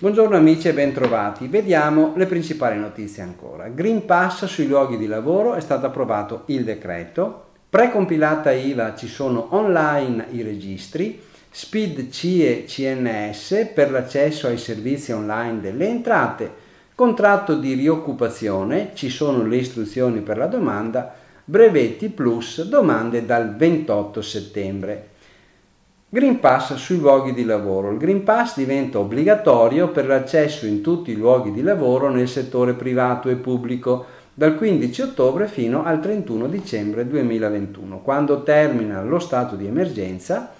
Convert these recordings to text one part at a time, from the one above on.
Buongiorno amici e bentrovati. Vediamo le principali notizie ancora. Green Pass sui luoghi di lavoro è stato approvato il decreto. Precompilata IVA ci sono online i registri. Speed CIE CNS per l'accesso ai servizi online delle entrate. Contratto di rioccupazione, ci sono le istruzioni per la domanda. Brevetti Plus, domande dal 28 settembre. Green Pass sui luoghi di lavoro. Il Green Pass diventa obbligatorio per l'accesso in tutti i luoghi di lavoro nel settore privato e pubblico dal 15 ottobre fino al 31 dicembre 2021, quando termina lo stato di emergenza.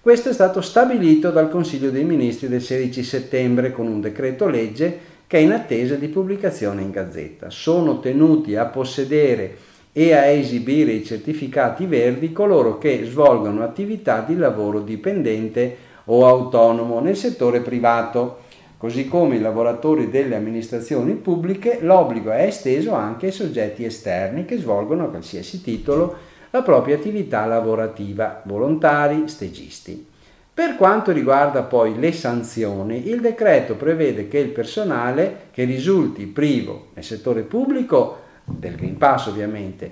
Questo è stato stabilito dal Consiglio dei Ministri del 16 settembre con un decreto legge che è in attesa di pubblicazione in Gazzetta. Sono tenuti a possedere e a esibire i certificati verdi coloro che svolgono attività di lavoro dipendente o autonomo nel settore privato. Così come i lavoratori delle amministrazioni pubbliche, l'obbligo è esteso anche ai soggetti esterni che svolgono a qualsiasi titolo la propria attività lavorativa, volontari, stagisti. Per quanto riguarda poi le sanzioni, il decreto prevede che il personale che risulti privo nel settore pubblico del Green Pass ovviamente,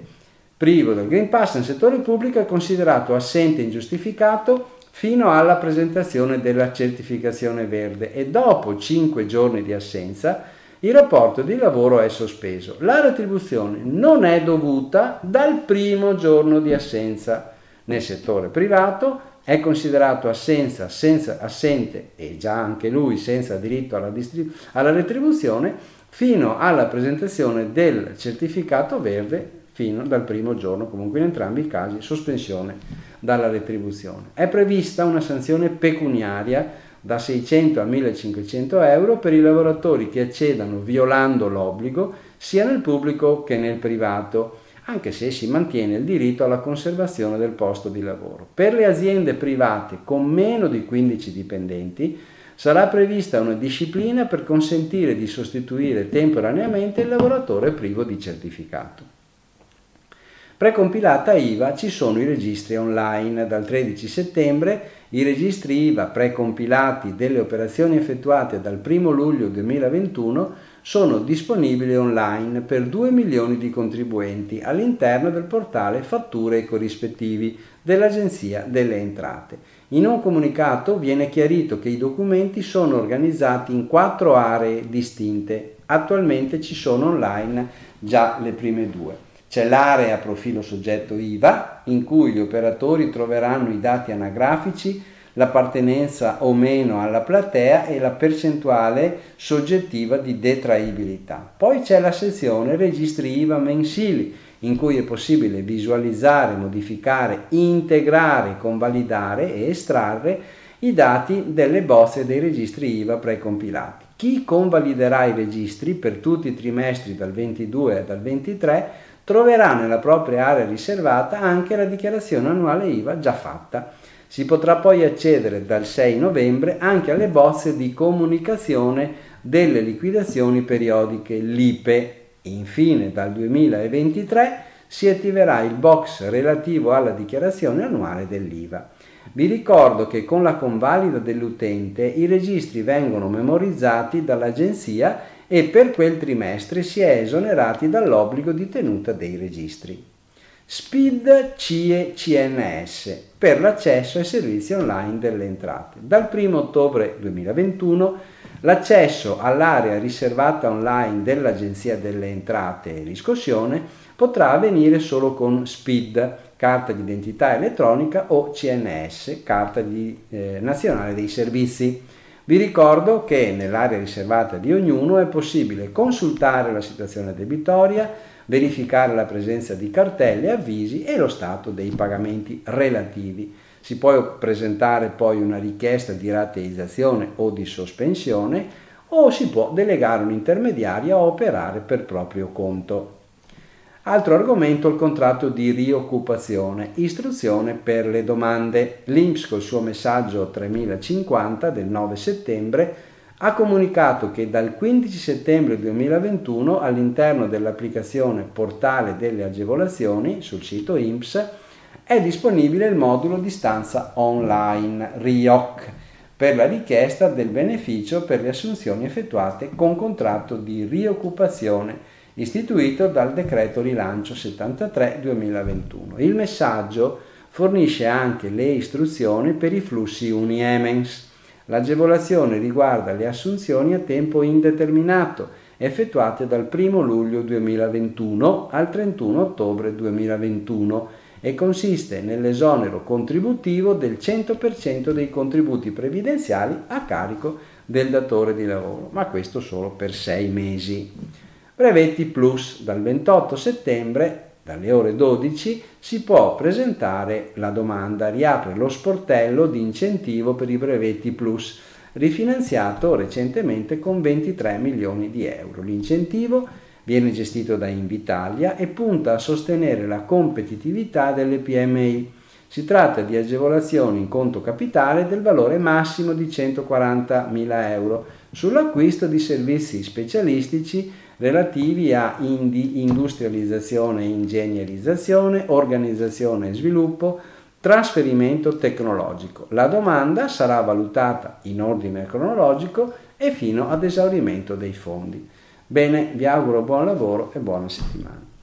privo del Green Pass nel settore pubblico è considerato assente ingiustificato fino alla presentazione della certificazione verde e dopo 5 giorni di assenza il rapporto di lavoro è sospeso. La retribuzione non è dovuta dal primo giorno di assenza. Nel settore privato è considerato assenza, senza, assente e già anche lui senza diritto alla, alla retribuzione fino alla presentazione del certificato verde fino dal primo giorno, comunque in entrambi i casi sospensione dalla retribuzione. È prevista una sanzione pecuniaria da 600 a 1500 euro per i lavoratori che accedano violando l'obbligo sia nel pubblico che nel privato, anche se si mantiene il diritto alla conservazione del posto di lavoro. Per le aziende private con meno di 15 dipendenti sarà prevista una disciplina per consentire di sostituire temporaneamente il lavoratore privo di certificato. Precompilata IVA ci sono i registri online. Dal 13 settembre i registri IVA precompilati delle operazioni effettuate dal 1 luglio 2021 sono disponibili online per 2 milioni di contribuenti all'interno del portale Fatture e corrispettivi dell'Agenzia delle Entrate. In un comunicato viene chiarito che i documenti sono organizzati in quattro aree distinte. Attualmente ci sono online già le prime due. C'è l'area profilo soggetto IVA, in cui gli operatori troveranno i dati anagrafici, l'appartenenza o meno alla platea e la percentuale soggettiva di detraibilità. Poi c'è la sezione registri IVA mensili, in cui è possibile visualizzare, modificare, integrare, convalidare e estrarre i dati delle bozze dei registri IVA precompilati. Chi convaliderà i registri per tutti i trimestri dal 22 al 23 troverà nella propria area riservata anche la dichiarazione annuale IVA già fatta. Si potrà poi accedere dal 6 novembre anche alle bozze di comunicazione delle liquidazioni periodiche LIPE Infine, dal 2023 si attiverà il box relativo alla dichiarazione annuale dell'IVA. Vi ricordo che con la convalida dell'utente i registri vengono memorizzati dall'agenzia e per quel trimestre si è esonerati dall'obbligo di tenuta dei registri. SPID CIE CNS per l'accesso ai servizi online delle entrate. Dal 1 ottobre 2021 L'accesso all'area riservata online dell'Agenzia delle Entrate e Riscossione potrà avvenire solo con SPID, carta di elettronica, o CNS, carta di, eh, nazionale dei servizi. Vi ricordo che nell'area riservata di ognuno è possibile consultare la situazione debitoria, verificare la presenza di cartelle, avvisi e lo stato dei pagamenti relativi. Si può presentare poi una richiesta di rateizzazione o di sospensione o si può delegare un intermediario a operare per proprio conto. Altro argomento il contratto di rioccupazione, istruzione per le domande. L'INPS col suo messaggio 3050 del 9 settembre ha comunicato che dal 15 settembre 2021 all'interno dell'applicazione Portale delle agevolazioni sul sito INPS è disponibile il modulo di stanza online RIOC per la richiesta del beneficio per le assunzioni effettuate con contratto di rioccupazione istituito dal decreto rilancio 73-2021. Il messaggio fornisce anche le istruzioni per i flussi Uniemens. L'agevolazione riguarda le assunzioni a tempo indeterminato effettuate dal 1 luglio 2021 al 31 ottobre 2021 e consiste nell'esonero contributivo del 100% dei contributi previdenziali a carico del datore di lavoro, ma questo solo per sei mesi. Brevetti Plus dal 28 settembre dalle ore 12 si può presentare la domanda, riapre lo sportello di incentivo per i brevetti plus, rifinanziato recentemente con 23 milioni di euro. L'incentivo viene gestito da Invitalia e punta a sostenere la competitività delle PMI. Si tratta di agevolazioni in conto capitale del valore massimo di 140.000 euro sull'acquisto di servizi specialistici relativi a industrializzazione e ingegnerizzazione, organizzazione e sviluppo, trasferimento tecnologico. La domanda sarà valutata in ordine cronologico e fino ad esaurimento dei fondi. Bene, vi auguro buon lavoro e buona settimana.